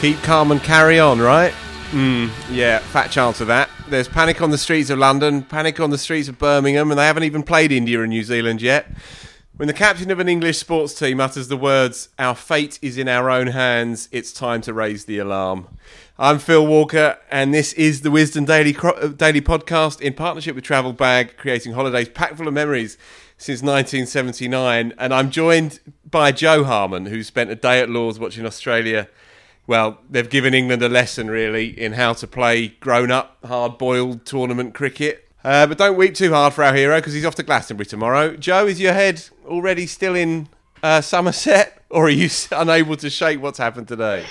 Keep calm and carry on, right? Mm, yeah, fat chance of that. There's panic on the streets of London, panic on the streets of Birmingham, and they haven't even played India and New Zealand yet. When the captain of an English sports team utters the words, Our fate is in our own hands, it's time to raise the alarm. I'm Phil Walker, and this is the Wisden Daily, Daily Podcast in partnership with Travel Bag, creating holidays packed full of memories since 1979. And I'm joined by Joe Harman, who spent a day at Lords watching Australia well, they've given England a lesson really in how to play grown up, hard boiled tournament cricket. Uh, but don't weep too hard for our hero because he's off to Glastonbury tomorrow. Joe, is your head already still in uh, Somerset, or are you unable to shake what's happened today?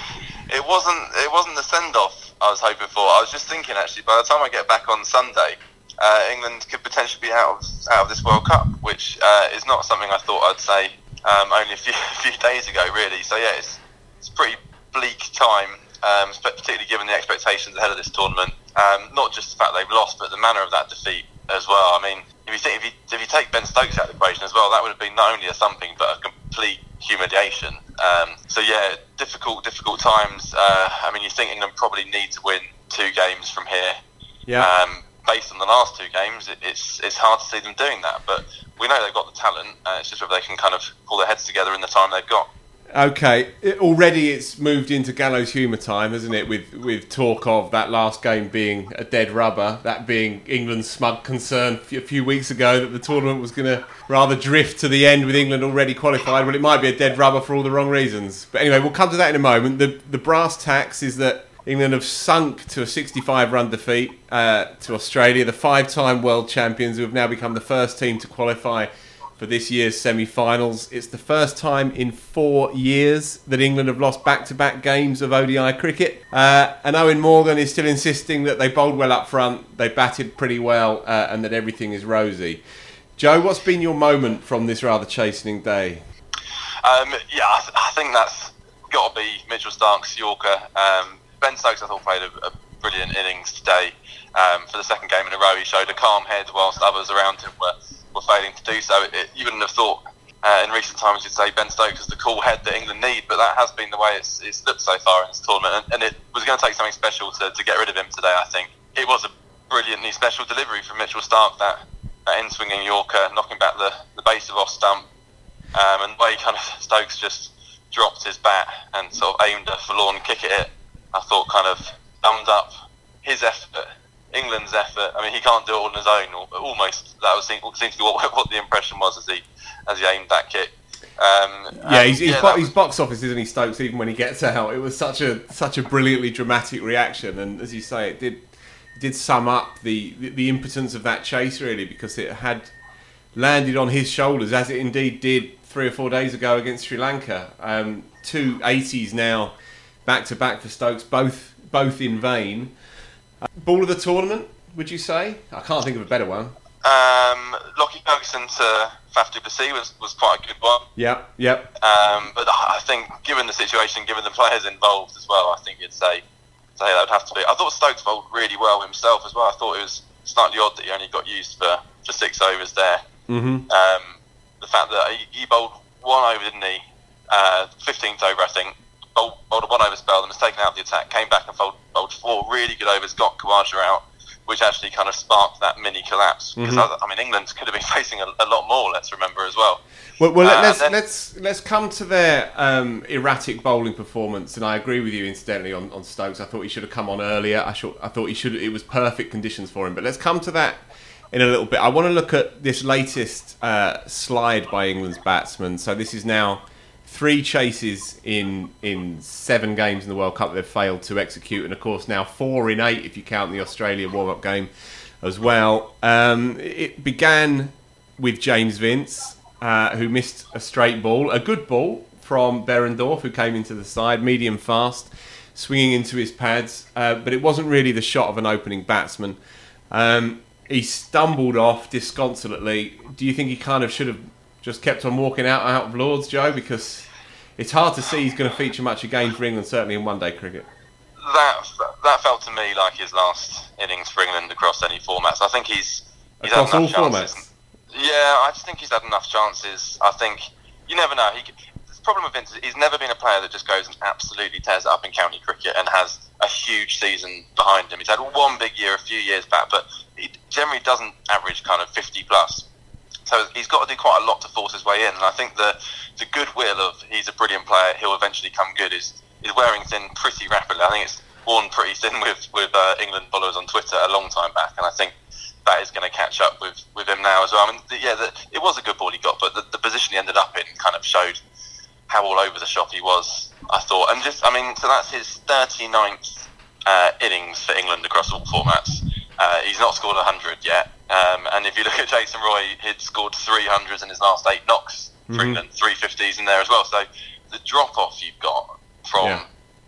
It wasn't. It wasn't the send off I was hoping for. I was just thinking actually. By the time I get back on Sunday, uh, England could potentially be out of out of this World Cup, which uh, is not something I thought I'd say um, only a few a few days ago, really. So yeah, it's it's pretty bleak time, um, particularly given the expectations ahead of this tournament. Um, not just the fact they've lost, but the manner of that defeat as well. I mean, if you think if you, if you take Ben Stokes out of the equation as well, that would have been not only a thumping but a complete humiliation. Um, so yeah, difficult, difficult times. Uh, I mean, you think England probably need to win two games from here. Yeah. Um, based on the last two games, it, it's it's hard to see them doing that. But we know they've got the talent. Uh, it's just whether they can kind of pull their heads together in the time they've got. Okay, it, already it's moved into gallows humour time, hasn't it? With with talk of that last game being a dead rubber, that being England's smug concern a few weeks ago that the tournament was going to rather drift to the end with England already qualified. Well, it might be a dead rubber for all the wrong reasons. But anyway, we'll come to that in a moment. The the brass tacks is that England have sunk to a 65 run defeat uh, to Australia, the five time world champions who have now become the first team to qualify for this year's semi finals. It's the first time in four years that England have lost back to back games of ODI cricket. Uh, and Eoin Morgan is still insisting that they bowled well up front, they batted pretty well, uh, and that everything is rosy. Joe, what's been your moment from this rather chastening day? Um, yeah, I, th- I think that's got to be Mitchell Starc's Yorker. Um, ben Stokes, I thought, played a, a brilliant innings today. Um, for the second game in a row, he showed a calm head whilst others around him were, were failing to do so. It, it, you wouldn't have thought uh, in recent times you'd say Ben Stokes is the cool head that England need, but that has been the way it's, it's looked so far in this tournament. And, and it was going to take something special to, to get rid of him today, I think. It was a brilliantly special delivery from Mitchell Starc, that, that in swinging Yorker, knocking back the, the base of off stump. Um, and the way kind of Stokes just dropped his bat and sort of aimed a forlorn kick at it, I thought kind of summed up his effort, England's effort. I mean, he can't do it all on his own. Or almost that was seemed to be what, what the impression was as he as he aimed that kick. Um, Yeah, he's, he's, yeah, bo- he's box office, isn't he, Stokes? Even when he gets out, it was such a such a brilliantly dramatic reaction, and as you say, it did did sum up the, the the impotence of that chase really, because it had landed on his shoulders, as it indeed did three or four days ago against Sri Lanka. Um, two 80s now, back to back for Stokes, both both in vain. Uh, ball of the tournament, would you say? I can't think of a better one. Um, Lockie Ferguson to Faf du Plessis was, was quite a good one. Yeah, yeah. Um, but I think, given the situation, given the players involved as well, I think you'd say, say that would have to be. I thought Stokes bowled really well himself as well. I thought it was slightly odd that he only got used for, for six overs there. Mm-hmm. Um, the fact that he, he bowled one over, didn't he? Uh, 15th over, I think. Bowled, bowled a one over spell, and was taken out of the attack, came back and bowled, bowled four really good overs, got Khawaja out, which actually kind of sparked that mini collapse. Because, Mm-hmm. I, I mean, England could have been facing a, a lot more, let's remember as well. Well, well Uh, let's then- let's let's come to their um, erratic bowling performance, and I agree with you. Incidentally, on, on Stokes, I thought he should have come on earlier. I should, I thought he should. It was perfect conditions for him. But let's come to that in a little bit. I want to look at this latest uh, slide by England's batsmen. So this is now three chases in in seven games in the World Cup they've failed to execute, and of course now four in eight if you count the Australia warm up game as well. Um, it began with James Vince, uh, who missed a straight ball, a good ball from Behrendorff, who came into the side, medium fast, swinging into his pads, uh, but it wasn't really the shot of an opening batsman. Um, he stumbled off disconsolately. Do you think he kind of should have just kept on walking out out of Lords, Joe? Because it's hard to see he's going to feature much again for England, certainly in one day cricket. that that felt to me like his last innings for England across any formats. I think he's he's Across had all enough chances. formats. Yeah, I just think he's had enough chances. I think you never know. He, the problem with Vince is he's never been a player that just goes and absolutely tears it up in county cricket and has a huge season behind him. He's had one big year a few years back, but he generally doesn't average kind of 50 plus. So he's got to do quite a lot to force his way in. And I think the the goodwill of he's a brilliant player, he'll eventually come good is is wearing thin pretty rapidly. I think it's worn pretty thin with with uh, England followers on Twitter a long time back, and I think that is going to catch up with, with him now as well. I mean, the, yeah, the, it was a good ball he got, but the, the position he ended up in kind of showed how all over the shop he was. I thought, and just I mean, so that's his 39th uh, innings for England across all formats. Uh, he's not scored 100 yet. Um, and if you look at Jason Roy, he'd scored 300s in his last eight knocks for England, 350s in there as well. So the drop off you've got from Yeah.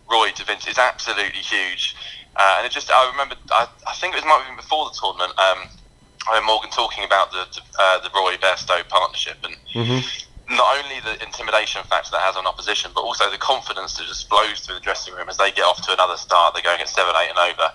Roy to Vince is absolutely huge. Uh, and it just, I remember, I, I think it was might have been before the tournament. Um, I heard Morgan talking about the uh, the Roy Bairstow partnership and not only the intimidation factor that has on opposition, but also the confidence that just flows through the dressing room as they get off to another start. They're going at seven, eight, and over.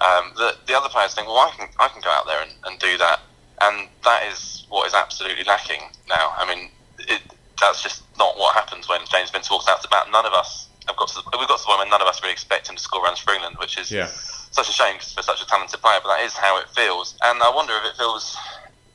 Um, the, the other players think, well, I can I can go out there and, and do that, and that is what is absolutely lacking now. I mean, it, that's just not what happens when James Vince walks out to bat. None of us have got to we've got to the point where none of us really expect him to score runs for England, which is Yeah. such a shame 'cause for such a talented player. But that is how it feels, and I wonder if it feels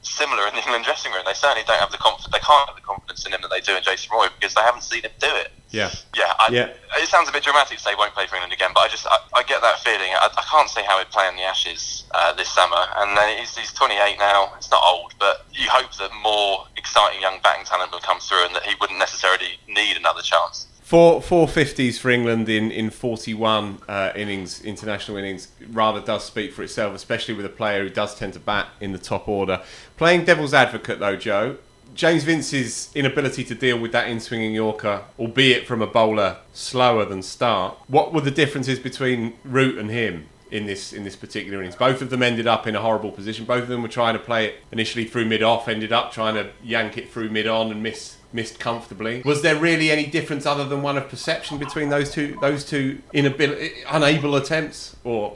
similar in the England dressing room. They certainly don't have the confidence. They can't have the confidence in him that they do in Jason Roy because they haven't seen him do it. Yeah. Yeah, I, Yeah. it sounds a bit dramatic to say he won't play for England again, but I just I, I get that feeling. I, I can't see how he'd play in the Ashes uh, this summer, and then he's, he's 28 now. It's not old, but you hope that more exciting young batting talent will come through, and that he wouldn't necessarily need another chance. Four four fifties for England in in forty one uh, innings, international innings, rather does speak for itself, especially with a player who does tend to bat in the top order. Playing devil's advocate though, Joe, James Vince's inability to deal with that in swinging Yorker, albeit from a bowler slower than Starc. What were the differences between Root and him? In this in this particular innings, both of them ended up in a horrible position. Both of them were trying to play it initially through mid off, ended up trying to yank it through mid on and miss missed comfortably. Was there really any difference other than one of perception between those two those two inability unable attempts or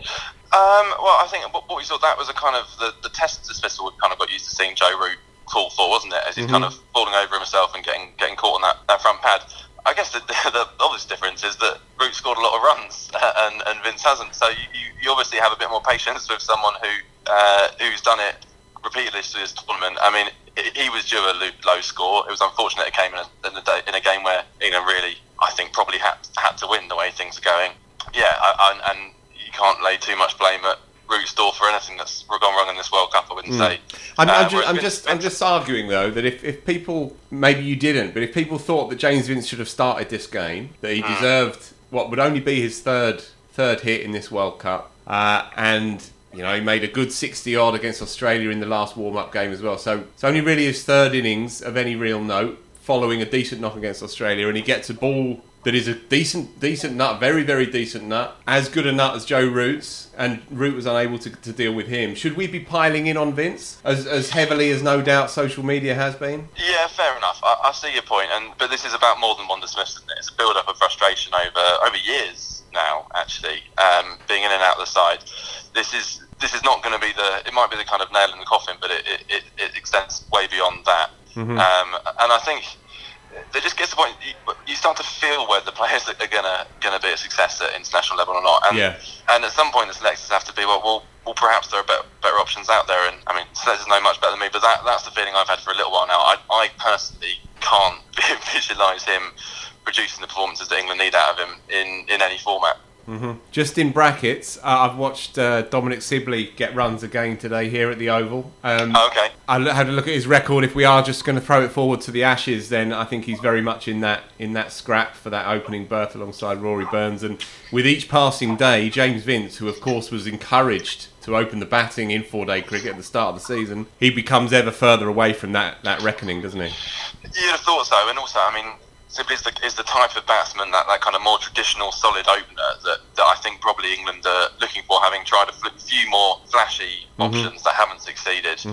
Um, well, I think what, what we saw that was a kind of the, the test dismissal we kind of got used to seeing Joe Root call for, wasn't it? As he's kind of falling over himself and getting getting caught on that, that front pad. I guess the, the, the obvious difference is that Root scored a lot of runs and, and Vince hasn't. So you, you, you obviously have a bit more patience with someone who uh, who's done it repeatedly through this tournament. I mean, he was due a low score. It was unfortunate it came in a, in a, day, in a game where England really, I think, probably had had to win the way things are going. Yeah, I, I, and you can't lay too much blame at Root's door for anything that's gone wrong in this World Cup. I wouldn't say. I'm, Uh, I'm, just, I'm just I'm just arguing though that if, if people maybe you didn't, but if people thought that James Vince should have started this game, that he deserved what would only be his third third hit in this World Cup, uh, and you know he made a good 60 odd against Australia in the last warm up game as well. So it's only really his third innings of any real note, following a decent knock against Australia, and he gets a ball that is a decent, decent nut, very, very decent nut, as good a nut as Joe Roots, and Root was unable to, to deal with him. Should we be piling in on Vince as, as heavily as no doubt social media has been? Yeah, fair enough. I, I see your point, and but this is about more than Smith, isn't it? It's a build-up of frustration over over years now. Actually, um, being in and out of the side, this is this is not going to be the. It might be the kind of nail in the coffin, but it it, it, extends way beyond that. Mm-hmm. Um, and I think it just gets to the point you, you start to feel whether the players are gonna gonna be a success at international level or not. And Yeah. and at some point the selectors have to be well, well, well perhaps there are better, better options out there. And I mean, selectors know much better than me, but that that's the feeling I've had for a little while now. I I personally can't visualise him producing the performances that England need out of him in in any format. Just in brackets, uh, I've watched uh, Dominic Sibley get runs again today here at the Oval. Um, Okay. I had a look at his record. If we are just going to throw it forward to the Ashes, then I think he's very much in that in that scrap for that opening berth alongside Rory Burns. And with each passing day, James Vince, who of course was encouraged to open the batting in four-day cricket at the start of the season, he becomes ever further away from that that reckoning, doesn't he? You'd have thought so, and also, I mean, Sibley is the, is the type of batsman that, that kind of more traditional, solid opener that, that I think probably England are looking for, having tried a few more flashy options that haven't succeeded.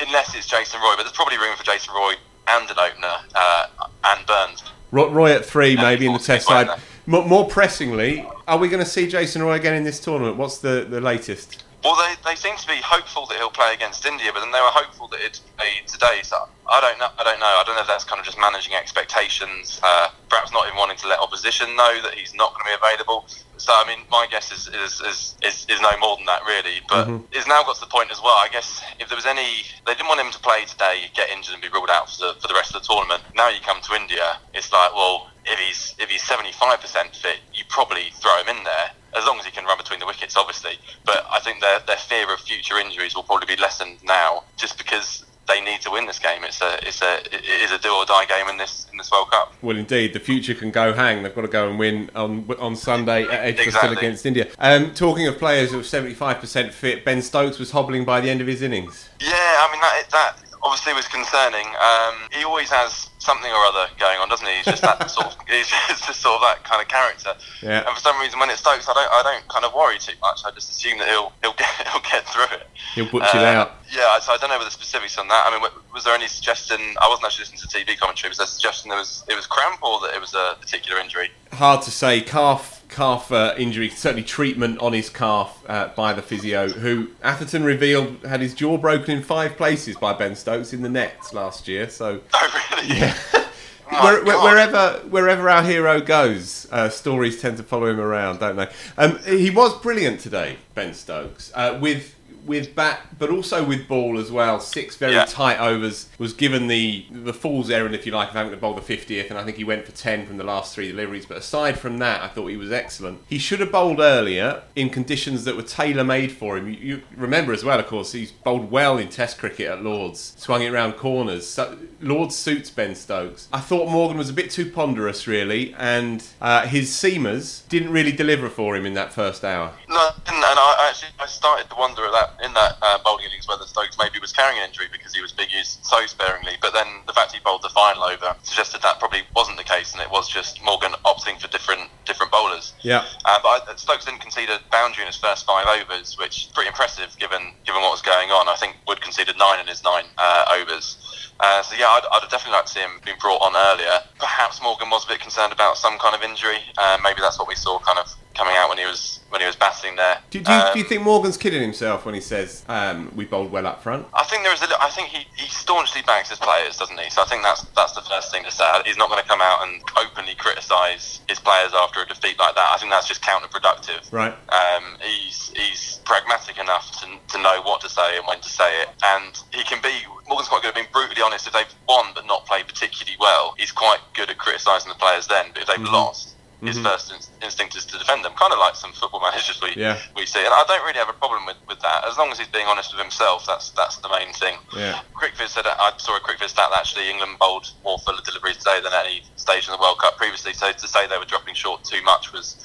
Unless it's Jason Roy, but there's probably room for Jason Roy and an opener, uh, and Burns. Ro- Roy at three, Yeah, maybe in the Test side. More, pressingly, are we going to see Jason Roy again in this tournament? What's the, the latest? Well, they, they seem to be hopeful that he'll play against India, but then they were hopeful that it'd today. So I don't know. I don't know. I don't know if that's kind of just managing expectations. Uh, perhaps not even wanting to let opposition know that he's not going to be available. So I mean, my guess is is, is, is, is no more than that really. But it's now got to the point as well. I guess if there was any, they didn't want him to play today, get injured, and be ruled out for the, for the rest of the tournament. Now you come to India, it's like, well, if he's if he's seventy five percent fit, you probably throw him in there as long as he can run between the wickets, obviously. But I think their their fear of future injuries will probably be lessened now, just because they need to win this game. It's a it's a it is a do or die game in this in this World Cup. Well, indeed, the future can go hang. They've got to go and win on on Sunday at Edgbaston Exactly. against India. Um, talking of players who are 75% fit, Ben Stokes was hobbling by the end of his innings. Yeah, I mean that that obviously was concerning. Um, he always has something or other going on, doesn't he? He's just that sort of he's just sort of that kind of character. Yeah. And for some reason, when it Stokes, I don't I don't kind of worry too much. I just assume that he'll he'll get he'll get through it. He'll butch it Uh, out. Yeah, so I don't know the specifics on that. I mean, was there any suggestion? I wasn't actually listening to TV commentary. Was there a suggestion there was it was cramp or that it was a particular injury? Hard to say. Calf calf uh, injury, certainly treatment on his calf uh, by the physio, who Atherton revealed had his jaw broken in five places by Ben Stokes in the nets last year. So Oh, really? Yeah. Where, where, wherever wherever our hero goes, uh, stories tend to follow him around, don't they? Um, he was brilliant today, Ben Stokes, uh, with with bat, but also with ball as well. Six very Yeah. tight overs. Was given the the fool's errand, if you like, of having to bowl the fiftieth, and I think he went for ten from the last three deliveries. But aside from that, I thought he was excellent. He should have bowled earlier in conditions that were tailor made for him. You, you remember as well, of course, he's bowled well in Test cricket at Lords, swung it round corners. So Lords suits Ben Stokes. I thought Morgan was a bit too ponderous, really, and uh, his seamers didn't really deliver for him in that first hour. No, and, and I actually I started to wonder at that in that uh, bowling innings whether Stokes maybe was carrying an injury because he was being used so sparingly. But then the fact he bowled the final over suggested that probably wasn't the case, and it was just Morgan opting for different different bowlers. Yeah. Uh, but I, Stokes didn't concede a boundary in his first five overs, which is pretty impressive given given what was going on. I think Wood conceded nine in his nine uh, overs. Uh, so yeah, I'd, I'd definitely like to see him being brought on earlier. Perhaps Morgan was a bit concerned about some kind of injury. Uh, maybe that's what we saw kind of coming out when he was when he was batting there. Do, do, you, Um, do you think Morgan's kidding himself when he says um, we bowled well up front? I think there is a. I think he, he staunchly backs his players, doesn't he? So I think that's that's the first thing to say. He's not going to come out and openly criticise his players after a defeat like that. I think that's just counterproductive. Right. Um, he's he's pragmatic enough to, to know what to say and when to say it, and he can be. Morgan's quite good at being brutally honest. If they've won but not played particularly well, he's quite good at criticising the players then. But if they've lost, his first in- instinct is to defend them, kind of like some football managers we Yeah. we see. And I don't really have a problem with, with that as long as he's being honest with himself. That's that's the main thing. Yeah. CricViz said I saw a CricViz stat that actually England bowled more fuller deliveries today than any stage in the World Cup previously. So to say they were dropping short too much was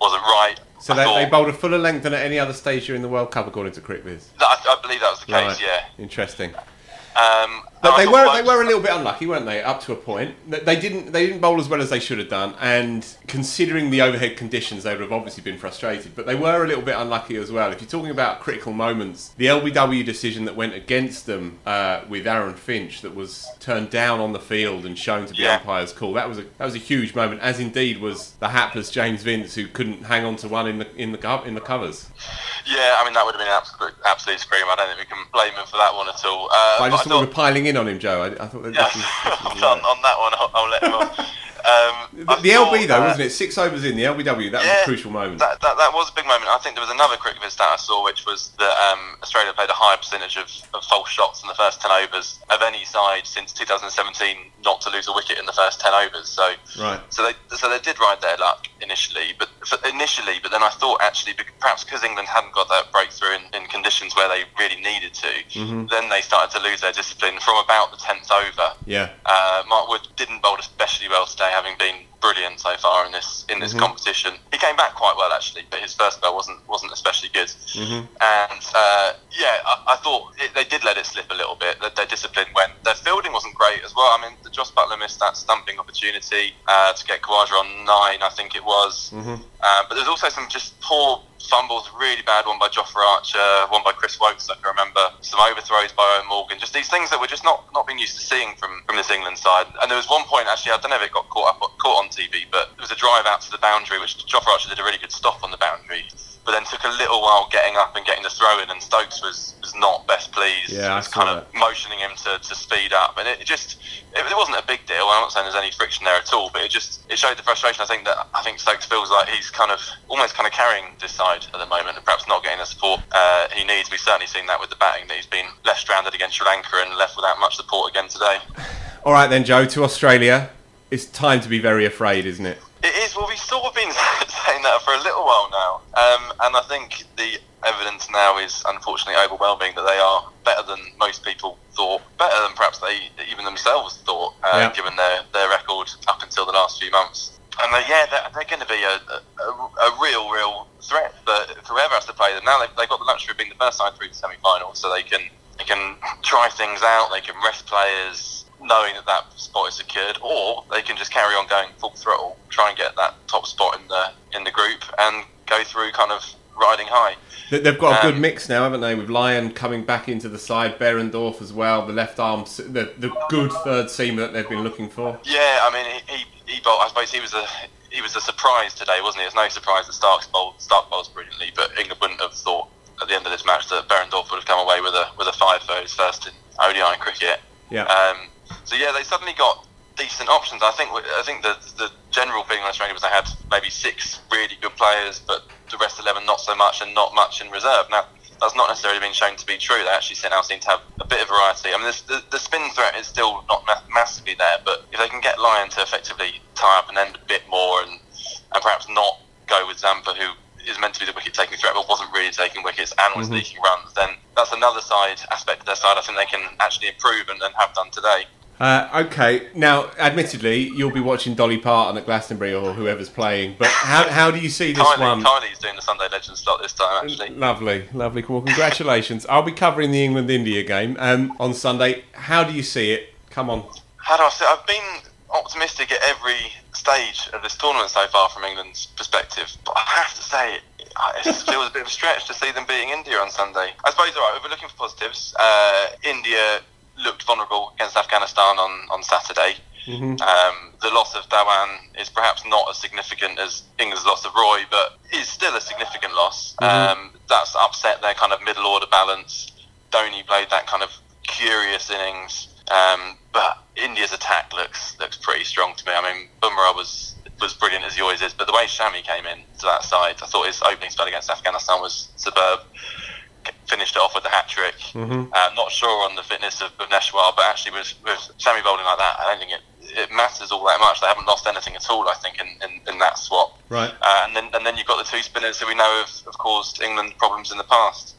wasn't right. So they, they bowled a fuller length than at any other stage during the World Cup, according to CricViz. I, I believe that was the case. Right. Yeah. Interesting. Um, But they were they were a little bit unlucky, weren't they? Up to a point, They- didn't they didn't bowl as well as they should have done, and considering the overhead conditions, they would have obviously been frustrated. But they were a little bit unlucky as well. If you're talking about critical moments, the LBW decision that went against them uh, with Aaron Finch, that was turned down on the field and shown to be Yeah. umpires call, that was a that was a huge moment. As indeed was the hapless James Vince, who couldn't hang on to one in the in the in the covers. Yeah, I mean that would have been an absolute, absolute scream. I don't think we can blame him for that one at all. Uh, I just thought we were piling in on him, Joe. I, I thought that Yeah, this was, this was on, on that one, I'll, I'll let him off. Um, The, the LB though, uh, wasn't it? Six overs in the LBW. That was a crucial moment. That, that, that was a big moment. I think there was another cricket that I saw, which was that um, Australia played a higher percentage of, of false shots in the first 10 overs of any side since 2017 not to lose a wicket in the first 10 overs. So Right. so they so they did ride their luck initially, but initially, but then I thought actually perhaps because England hadn't got that breakthrough in, in conditions where they really needed to, Mm-hmm. then they started to lose their discipline from about the 10th over. Yeah. Uh, Mark Wood didn't bowl especially well today, having been brilliant so far in this in Mm-hmm. this competition. He came back quite well actually, but his first spell wasn't wasn't especially good. Mm-hmm. And uh, yeah, I, I thought it, they did let it slip a little bit. That their discipline went. Their fielding wasn't great as well. I mean, the Jos Buttler missed that stumping opportunity uh, to get Khawaja on nine, I think it was. Mm-hmm. Uh, but there's also some just poor fumbles, really bad one by Jofra Archer, one by Chris Woakes, I can remember, some overthrows by Eoin Morgan, just these things that we're just not, not being used to seeing from, from this England side. And there was one point, actually, I don't know if it got caught up caught on TV, but it was a drive out to the boundary, which Jofra Archer did a really good stop on the boundary. But then took a little while getting up and getting the throw in, and Stokes was, was not best pleased. Yeah, I was kind of that. motioning him to, to speed up, and it, it just it, it wasn't a big deal. I'm not saying there's any friction there at all, but it just it showed the frustration. I think that I think Stokes feels like he's kind of almost kind of carrying this side at the moment, and perhaps not getting the support uh, he needs. We've certainly seen that with the batting that he's been left stranded against Sri Lanka and left without much support again today. All right then, Joe. To Australia. It's time to be very afraid, isn't it? It is. Well, we've sort of been saying that for a little while now, um, and I think the evidence now is unfortunately overwhelming that they are better than most people thought, better than perhaps they even themselves thought, uh, Yeah. given their, their record up until the last few months. And they, yeah, they're, they're going to be a, a, a real, real threat for whoever has to play them. Now they've, they've got the luxury of being the first side through the semi-final, so they can they can try things out, they can rest players, knowing that that spot is secured, or they can just carry on going full throttle, try and get that top spot in the in the group, and go through kind of riding high. They- They've got a good Um, mix now, haven't they? With Lyon coming back into the side, Behrendorff as well, the left arm, the, the good third seamer that they've been looking for. Yeah, I mean, he, he, he bowled, I suppose he was a he was a surprise today, wasn't he? It's no surprise that Starc's bowled Starc bowls brilliantly, but England wouldn't have thought at the end of this match that Behrendorff would have come away with a with a five for his first in ODI cricket. Yeah. Um, so yeah, they suddenly got decent options. I think I think the the general feeling on Australia was they had maybe six really good players, but the rest eleven not so much, and not much in reserve. Now that's not necessarily been shown to be true. They actually now seem to have a bit of variety. I mean, this, the, the spin threat is still not ma- massively there, but if they can get Lyon to effectively tie up and end a bit more, and and perhaps not go with Zampa, who is meant to be the wicket taking threat, but wasn't really taking wickets and was mm-hmm. leaking runs, then that's another side aspect of their side. I think they can actually improve and, and have done today. Uh, okay, now, admittedly, you'll be watching Dolly Parton at Glastonbury or whoever's playing, but how, how do you see this Kylie, one? Kylie's doing the Sunday Legends slot this time, actually. Lovely, lovely. Well, congratulations. I'll be covering the England India game um, on Sunday. How do you see it? Come on. How do I say? I've been optimistic at every stage of this tournament so far from England's perspective, but I have to say it. It feels a bit of a stretch to see them beating India on Sunday. I suppose, all right, if we're looking for positives, uh, India looked vulnerable against Afghanistan on, on Saturday. Um, the loss of Dhawan is perhaps not as significant as England's loss of Roy, but is still a significant loss. Um, that's upset their kind of middle order balance. Dhoni played that kind of curious innings, um, but India's attack looks looks pretty strong to me. I mean, Bumrah was was brilliant as he always is, but the way Shami came in to that side, I thought his opening spell against Afghanistan was superb. Finished it off with a hat trick. Uh, not sure on the fitness of, of Neshwar, but actually with, with Shami bowling like that, I don't think it, it matters all that much. They haven't lost anything at all, I think, in, in, in that swap. Right. Uh, and then and then you've got the two spinners who we know have, have caused England problems in the past.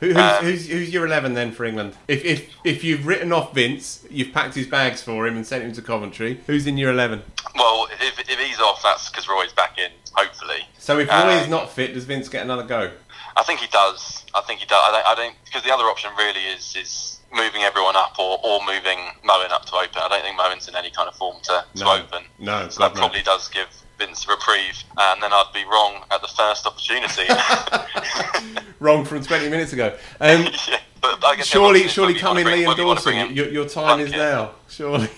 Who, who's, Um, who's, who's your 11 then for England? If, if, if you've written off Vince, you've packed his bags for him and sent him to Coventry, who's in your 11? Well, if, if he's off, that's because Roy's back in, hopefully. So if Uh, Roy is not fit, does Vince get another go? I think he does. I think he does. I don't, I don't because the other option really is is moving everyone up or, or moving Moeen up to open. I don't think Moeen's in any kind of form to, to No. open. No, so that no. probably does give Vince a reprieve, and then I'd be wrong at the first opportunity. Wrong from 20 minutes ago. Um, yeah, but I guess surely, surely come in Liam wanna bring- whether you wanna bring Dawson. Your, your time is Plunkett. now. Surely.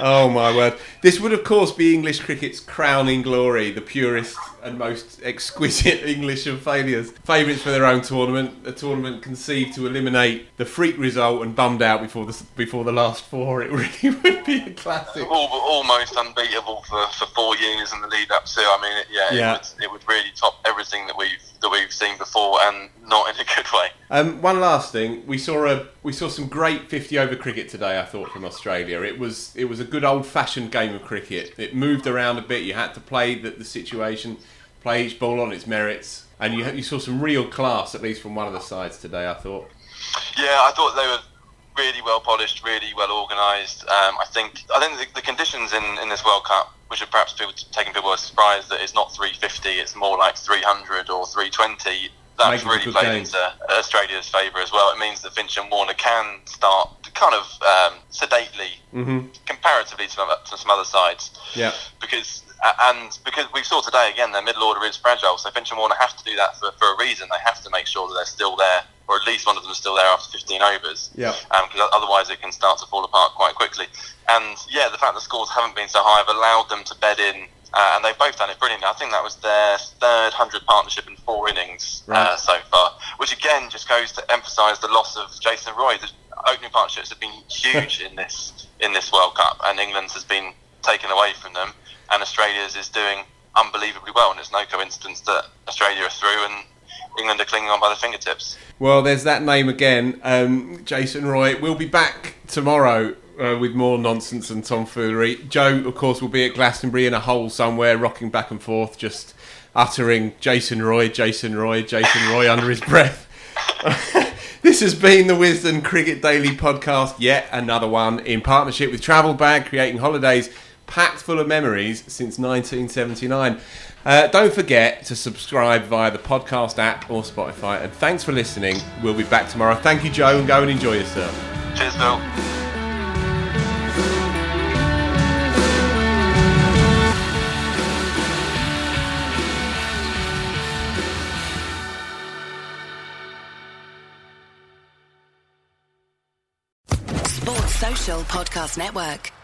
oh my word! This would, of course, be English cricket's crowning glory, the purest and most exquisite English of failures. Favourites for their own tournament, a tournament conceived to eliminate the freak result and bummed out before the before the last four. It really would be a classic. Almost unbeatable for, for four years in the lead up to. I mean, it, yeah, Yeah. It, would, it would really top everything that we've that we've seen before, and not in a good way. Um, one last thing, we saw a we saw some great fifty over cricket today. I thought from Australia, it was it was a good old fashioned game of cricket. It moved around a bit. You had to play the, the situation, play each ball on its merits, and you you saw some real class at least from one of the sides today. I thought. Yeah, I thought they were really well polished, really well organised. Um, I think I think the, the conditions in, in this World Cup, which are perhaps people, taking people by surprise, that it's not 350, it's more like 300 or 320. That's really played into Australia's favour as well. It means that Finch and Warner can start kind of um, sedately, comparatively to, some- to some other sides Yeah. because and because we saw today again their middle order is fragile so Finch and Warner have to do that for, for a reason they have to make sure that they're still there or at least one of them is still there after 15 overs Yeah. because otherwise it can start to fall apart quite quickly and yeah the fact the scores haven't been so high have allowed them to bed in uh, and they've both done it brilliantly. I think that was their third 100 partnership in four innings uh, so far, which again just goes to emphasise the loss of Jason Roy. The opening partnerships have been huge in this in this World Cup, and England's has been taken away from them, and Australia's is doing unbelievably well. And it's no coincidence that Australia are through and England are clinging on by the fingertips. Well, there's that name again, um, Jason Roy. We'll be back tomorrow uh, with more nonsense and tomfoolery. Joe, of course, will be at Glastonbury in a hole somewhere, rocking back and forth, just uttering Jason Roy, Jason Roy, Jason Roy under his breath. this has been the Wisden Cricket Daily podcast, yet another one in partnership with Travel Bag, creating holidays packed full of memories since 1979. Uh, don't forget to subscribe via the podcast app or Spotify. And thanks for listening. We'll be back tomorrow. Thank you, Joe, and go and enjoy yourself. Cheers, Bill. Podcast Network.